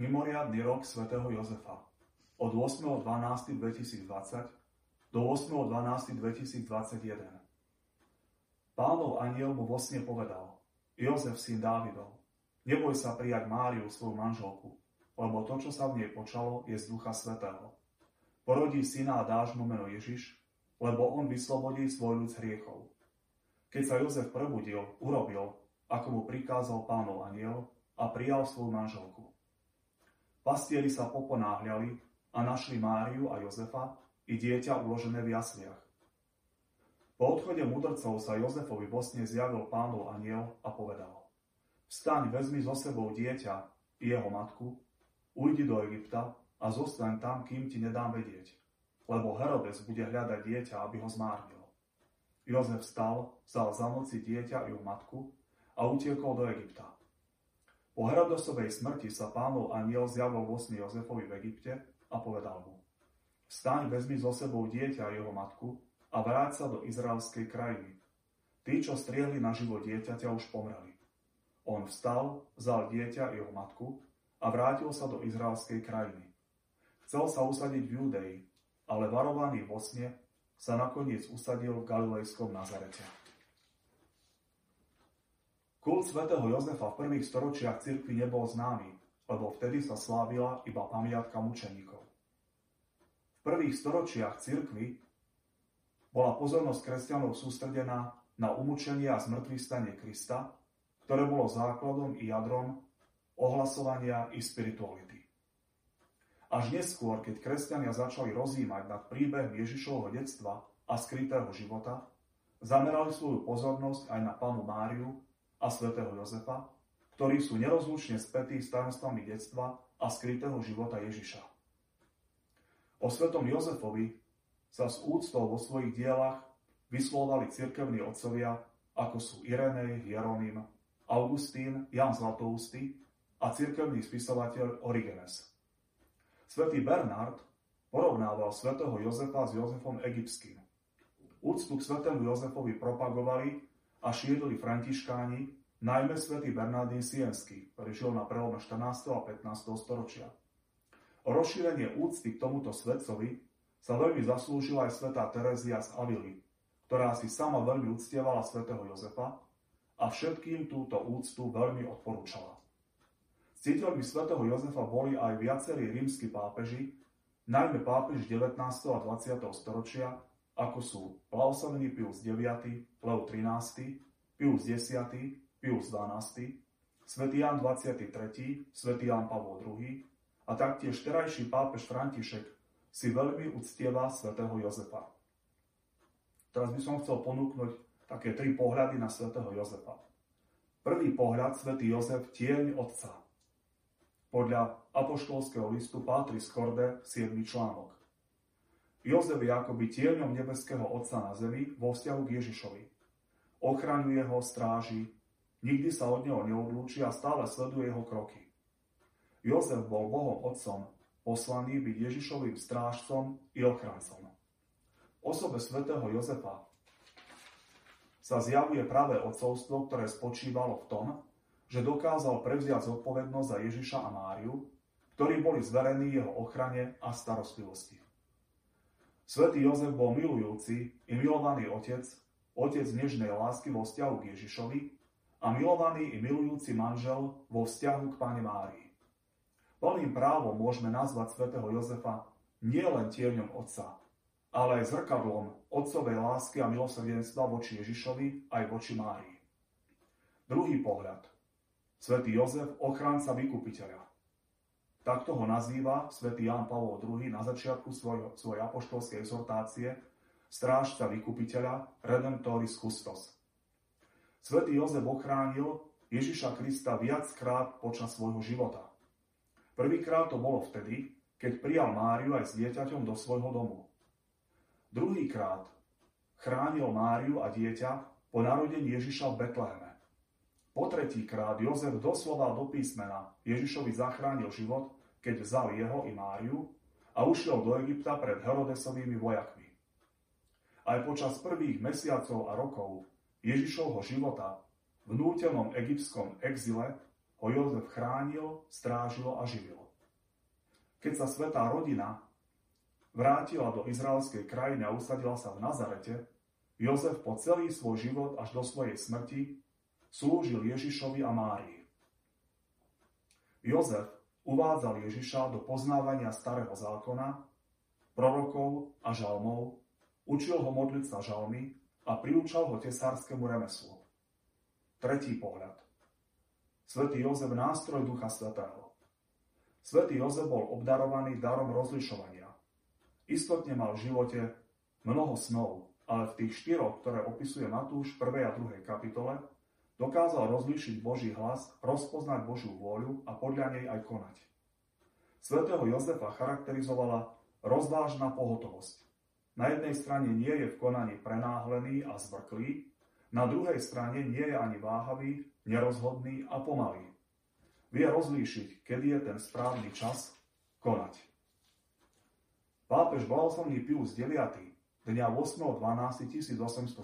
Mimoriadný rok svätého Jozefa od 8.12.2020 do 8.12.2021 Pánov aniel mu vo povedal Jozef, syn Dávidov, neboj sa prijať Máriu, svoju manželku, lebo to, čo sa v nej počalo, je z Ducha Svetého. Porodí syna a dáš mu meno Ježiš, lebo on vyslobodí svoj ľud z hriechov. Keď sa Jozef prebudil, urobil, ako mu prikázal pánov aniel a prijal svoju manželku. Pastieri sa poponáhľali a našli Máriu a Jozefa i dieťa uložené v jasliach. Po odchode mudrcov sa Jozefovi vo sne zjavil pánov aniel a povedal Vstaň, vezmi so sebou dieťa i jeho matku, ujdi do Egypta a zostaň tam, kým ti nedám vedieť, lebo Herodes bude hľadať dieťa, aby ho zmárnil. Jozef vstal, vzal za noci dieťa i jeho matku a utiekol do Egypta. Po Herodosovej smrti sa pánov aniel zjavil vo sne Jozefovi v Egypte a povedal mu Staň, vezmi so sebou dieťa a jeho matku a vráť sa do izraelskej krajiny. Tí, čo striehli na život dieťaťa, už pomreli. On vstal, vzal dieťa i jeho matku a vrátil sa do izraelskej krajiny. Chcel sa usadiť v Judei, ale varovaný vo sne sa nakoniec usadil v galilejskom Nazarete. Kult svätého Jozefa v prvých storočiach cirkvi nebol známy, lebo vtedy sa slávila iba pamiatka mučeníkov. V prvých storočiach cirkvi bola pozornosť kresťanov sústredená na umúčenie a zmrtvý stanie Krista, ktoré bolo základom i jadrom ohlasovania i spirituality. Až neskôr, keď kresťania začali rozímať nad príbehom Ježišovho detstva a skrytého života, zamerali svoju pozornosť aj na panu Máriu a svätého Jozefa, ktorí sú nerozlučne spätí s tajomstvami detstva a skrytého života Ježiša. O svetom Jozefovi sa s úctou vo svojich dielach vyslovali cirkevní otcovia, ako sú Irenej, Hieronym, Augustín, Jan Zlatoustý a cirkevný spisovateľ Origenes. Svetý Bernard porovnával svätého Jozefa s Jozefom Egyptským. Úctu k svetému Jozefovi propagovali a šírili františkáni, najmä svätý Bernardín Sienský, ktorý žil na prelome 14. a 15. storočia. O rozšírenie úcty k tomuto svetcovi sa veľmi zaslúžila aj svätá Terezia z Avily, ktorá si sama veľmi uctievala svätého Jozefa a všetkým túto úctu veľmi odporúčala. Ctiteľmi svätého Jozefa boli aj viacerí rímsky pápeži, najmä pápež 19. a 20. storočia, ako sú Blahoslavený Pius IX, Leo XIII, Pius X, Pius XII, svätý Jan 23., svätý Jan Pavol II a taktiež terajší pápež František si veľmi uctieva svätého Jozefa. Teraz by som chcel ponúknuť také tri pohľady na svätého Jozefa. Prvý pohľad, svätý Jozef, tieň otca. Podľa apoštolského listu Patris Corde 7. článok. Jozef je akoby tieňom nebeského Otca na zemi vo vzťahu k Ježišovi. Ochraňuje ho, stráži, nikdy sa od neho neodlúči a stále sleduje jeho kroky. Jozef bol Bohom Otcom poslaný byť Ježišovým strážcom i ochrancom. Osobe svätého Jozefa sa zjavuje práve odcovstvo, ktoré spočívalo v tom, že dokázal prevziať zodpovednosť za Ježiša a Máriu, ktorí boli zverení jeho ochrane a starostlivosti. Svetý Jozef bol milujúci i milovaný otec, otec nežnej lásky vo vzťahu k Ježišovi a milovaný i milujúci manžel vo vzťahu k Pane Márii. Plným právom môžeme nazvať svätého Jozefa nielen tieňom Otca, ale aj zrkadlom otcovej lásky a milosrdenstva voči Ježišovi aj voči Márii. Druhý pohľad. Svetý Jozef, ochranca vykupiteľa. Takto ho nazýva svätý Ján Pavol II na začiatku svojho, svojej apoštolskej exhortácie strážca vykupiteľa Redemptoris Custos. Svetý Jozef ochránil Ježiša Krista viackrát počas svojho života. Prvýkrát to bolo vtedy, keď prijal Máriu aj s dieťaťom do svojho domu. Druhýkrát chránil Máriu a dieťa po narodení Ježiša v Betleheme. Po tretíkrát Jozef doslova do písmena Ježišovi zachránil život, keď vzal jeho i Máriu a ušiel do Egypta pred Herodesovými vojakmi. Aj počas prvých mesiacov a rokov Ježišovho života v nútenom egyptskom exile ho Jozef chránil, strážil a živil. Keď sa svetá rodina vrátila do izraelskej krajiny a usadila sa v Nazarete, Jozef po celý svoj život až do svojej smrti slúžil Ježišovi a Márii. Jozef uvádzal Ježiša do poznávania starého zákona, prorokov a žalmov, učil ho modliť sa žalmy a priúčal ho tesárskému remeslu. Tretí pohľad. Svetý Jozef nástroj Ducha Svetého. Svetý Jozef bol obdarovaný darom rozlišovania. Istotne mal v živote mnoho snov, ale v tých štyroch, ktoré opisuje Matúš v 1. a 2. kapitole, dokázal rozlíšiť Boží hlas, rozpoznať Božiu vôľu a podľa nej aj konať. Svetého Jozefa charakterizovala rozvážna pohotovosť. Na jednej strane nie je v konaní prenáhlený a zvrklý, na druhej strane nie je ani váhavý, nerozhodný a pomalý. Vie rozlíšiť, kedy je ten správny čas konať. Pápež blahoslavný Pius IX dňa 8.12.1870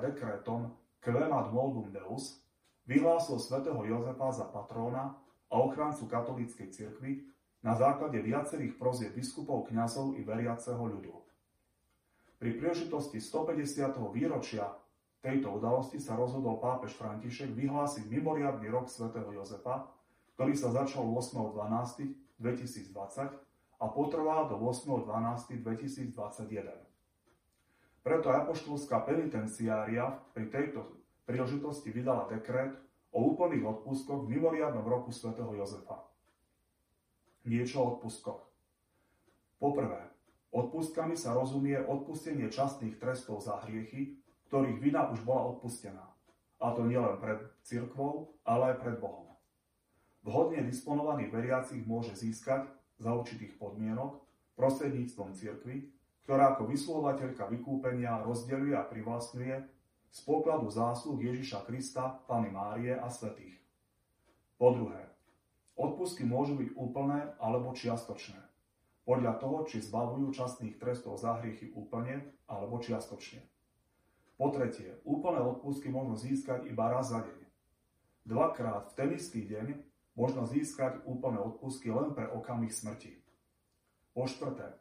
dekrétom Quemat Moldum Deus vyhlásil svätého Jozefa za patróna a ochrancu katolíckej cirkvi na základe viacerých prozieb biskupov, kňazov i veriaceho ľudu. Pri príležitosti 150. výročia tejto udalosti sa rozhodol pápež František vyhlásiť mimoriadný rok svätého Jozefa, ktorý sa začal 8.12.2020 a potrvá do 8.12.2021. Preto apoštolská penitenciária pri tejto príležitosti vydala dekret o úplných odpustkoch v mimoriadnom roku svätého Jozefa. Niečo o odpustkoch. Poprvé, odpustkami sa rozumie odpustenie častných trestov za hriechy, ktorých vina už bola odpustená. A to nielen pred cirkvou, ale aj pred Bohom. Vhodne disponovaný veriacich môže získať za určitých podmienok prostredníctvom cirkvy ktorá ako vyslovateľka vykúpenia rozdeľuje a privlastňuje z pokladu zásluh Ježiša Krista, Pany Márie a svetých. Po druhé, odpustky môžu byť úplné alebo čiastočné, podľa toho, či zbavujú častných trestov za hriechy úplne alebo čiastočne. Po tretie, úplné odpustky možno získať iba raz za deň. Dvakrát v ten istý deň možno získať úplné odpustky len pre okamih smrti. Po štvrté,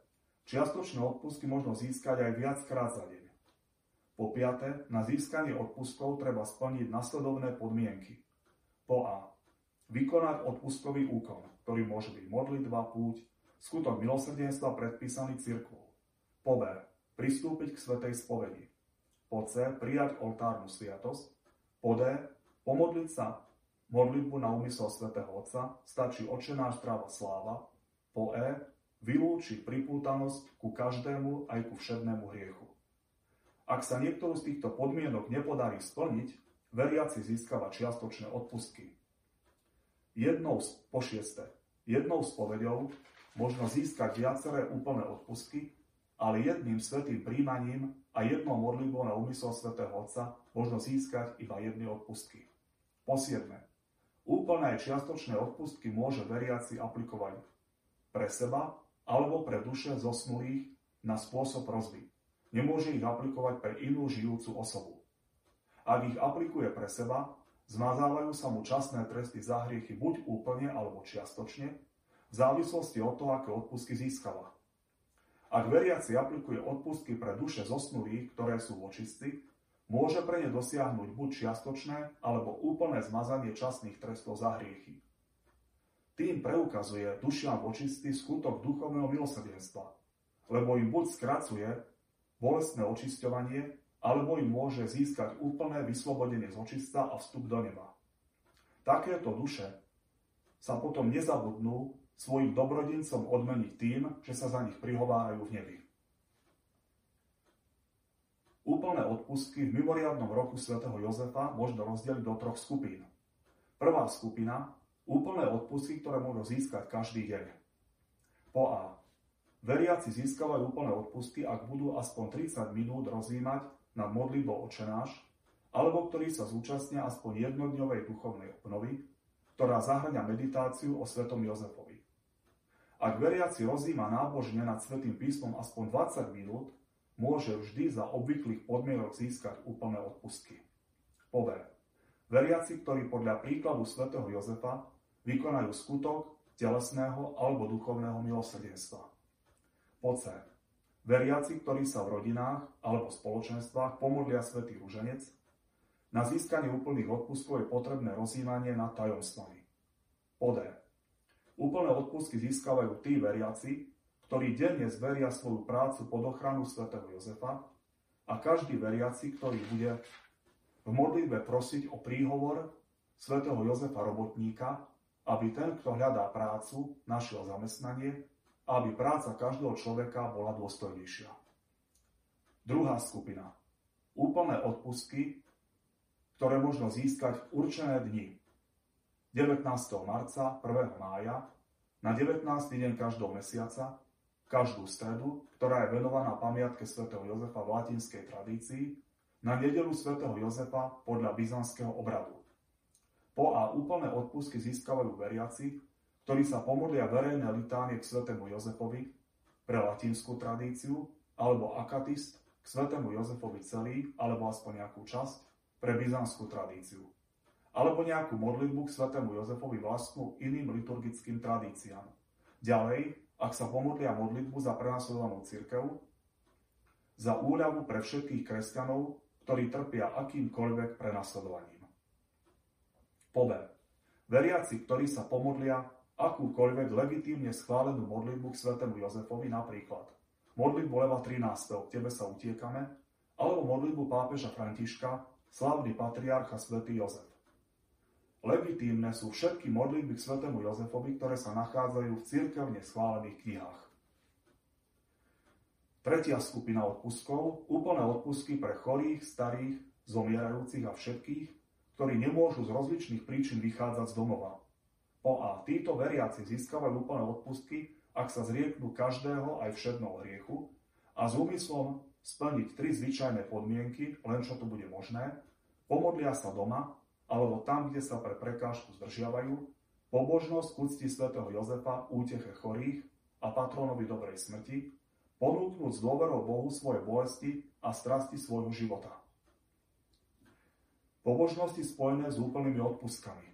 Čiastočné odpustky možno získať aj viackrát za deň. Po piate, na získanie odpustkov treba splniť nasledovné podmienky. Po A. Vykonať odpustkový úkon, ktorý môže byť modlitba, púť, skutok milosrdenstva predpísaný cirkvou. Po B. Pristúpiť k svetej spovedi. Po C. Prijať oltárnu sviatosť. Po D. Pomodliť sa modlitbu na úmysel svätého Otca, stačí očenáš práva sláva. Po E vylúči pripútanosť ku každému aj ku všednému hriechu. Ak sa niektorú z týchto podmienok nepodarí splniť, veriaci získava čiastočné odpustky. Jednou z, po šieste, jednou z povedou možno získať viaceré úplné odpustky, ale jedným svetým príjmaním a jednou modlitbou na úmysel svätého Otca možno získať iba jedny odpustky. Po siedme, úplné čiastočné odpustky môže veriaci aplikovať pre seba alebo pre duše zosnulých na spôsob rozby. Nemôže ich aplikovať pre inú žijúcu osobu. Ak ich aplikuje pre seba, zmazávajú sa mu časné tresty za hriechy buď úplne alebo čiastočne, v závislosti od toho, aké odpustky získala. Ak veriaci aplikuje odpustky pre duše zosnulých, ktoré sú vočistí, môže pre ne dosiahnuť buď čiastočné alebo úplné zmazanie časných trestov za hriechy. Tým preukazuje dušiam očistý skutok duchovného milosrdenstva, lebo im buď skracuje bolestné očisťovanie, alebo im môže získať úplné vyslobodenie z očista a vstup do neba. Takéto duše sa potom nezabudnú svojim dobrodincom odmeniť tým, že sa za nich prihovárajú v nebi. Úplné odpustky v mimoriadnom roku svätého Jozefa možno rozdeliť do troch skupín. Prvá skupina Úplné odpustky, ktoré môžu získať každý deň. Po A. Veriaci získavajú úplné odpustky, ak budú aspoň 30 minút rozímať na modlitbou očenáš, alebo ktorí sa zúčastnia aspoň jednodňovej duchovnej obnovy, ktorá zahrania meditáciu o svetom Jozefovi. Ak veriaci rozíma nábožne nad svetým písmom aspoň 20 minút, môže vždy za obvyklých podmienok získať úplné odpustky. Po B. Veriaci, ktorí podľa príkladu svätého Jozefa vykonajú skutok telesného alebo duchovného milosrdenstva. Po C. Veriaci, ktorí sa v rodinách alebo spoločenstvách pomodlia svätý ruženec, na získanie úplných odpustkov je potrebné rozjímanie nad tajomstvami. Po D. Úplné odpustky získavajú tí veriaci, ktorí denne zveria svoju prácu pod ochranu svätého Jozefa a každý veriaci, ktorý bude v modlitbe prosiť o príhovor svätého Jozefa robotníka, aby ten, kto hľadá prácu, našiel zamestnanie a aby práca každého človeka bola dôstojnejšia. Druhá skupina. Úplné odpustky, ktoré možno získať v určené dni. 19. marca, 1. mája, na 19. deň každého mesiaca, každú stredu, ktorá je venovaná pamiatke svätého Jozefa v latinskej tradícii, na nedelu svätého Jozefa podľa byzantského obradu. Po a úplné odpustky získavajú veriaci, ktorí sa pomodlia verejné litánie k svätému Jozefovi pre latinskú tradíciu, alebo akatist k svätému Jozefovi celý, alebo aspoň nejakú časť pre byzantskú tradíciu. Alebo nejakú modlitbu k svätému Jozefovi vlastnú iným liturgickým tradíciám. Ďalej, ak sa pomodlia modlitbu za prenasledovanú cirkev, za úľavu pre všetkých kresťanov, ktorí trpia akýmkoľvek prenasledovaním. Pover. Veriaci, ktorí sa pomodlia akúkoľvek legitímne schválenú modlitbu k svetému Jozefovi, napríklad modlitbu Leva 13. K tebe sa utiekame, alebo modlitbu pápeža Františka, slávny patriarcha svätý Jozef. Legitímne sú všetky modlitby k svetému Jozefovi, ktoré sa nachádzajú v cirkevne schválených knihách. Tretia skupina odpustkov, úplné odpustky pre chorých, starých, zomierajúcich a všetkých, ktorí nemôžu z rozličných príčin vychádzať z domova. Po A. Títo veriaci získavajú úplné odpustky, ak sa zrieknú každého aj všedného hriechu a s úmyslom splniť tri zvyčajné podmienky, len čo to bude možné, pomodlia sa doma, alebo tam, kde sa pre prekážku zdržiavajú, pobožnosť k úcti svätého Jozefa, úteche chorých a patronovi dobrej smrti, ponúknuť s dôverou Bohu svoje bolesti a strasti svojho života. Pobožnosti spojené s úplnými odpustkami.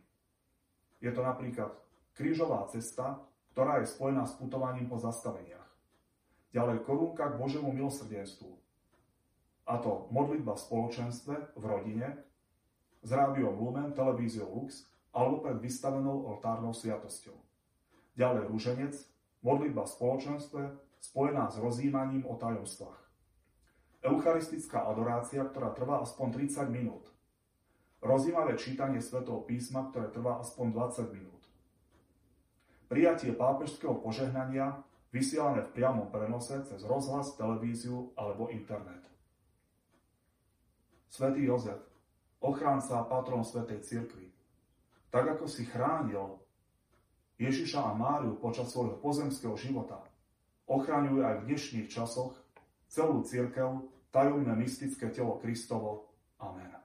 Je to napríklad krížová cesta, ktorá je spojená s putovaním po zastaveniach. Ďalej korunka k Božemu milosrdenstvu. A to modlitba v spoločenstve, v rodine, s rádiom Lumen, televíziou Lux alebo pred vystavenou oltárnou sviatosťou. Ďalej rúženec, modlitba v spoločenstve, spojená s rozjímaním o tajomstvách. Eucharistická adorácia, ktorá trvá aspoň 30 minút. Rozímavé čítanie svätého písma, ktoré trvá aspoň 20 minút. Prijatie pápežského požehnania, vysielané v priamom prenose cez rozhlas, televíziu alebo internet. Svetý Jozef, ochránca a patron Svetej Cirkvi. Tak ako si chránil Ježiša a Máriu počas svojho pozemského života, ochraňuje aj v dnešných časoch celú církev, tajomné mystické telo Kristovo. Amen.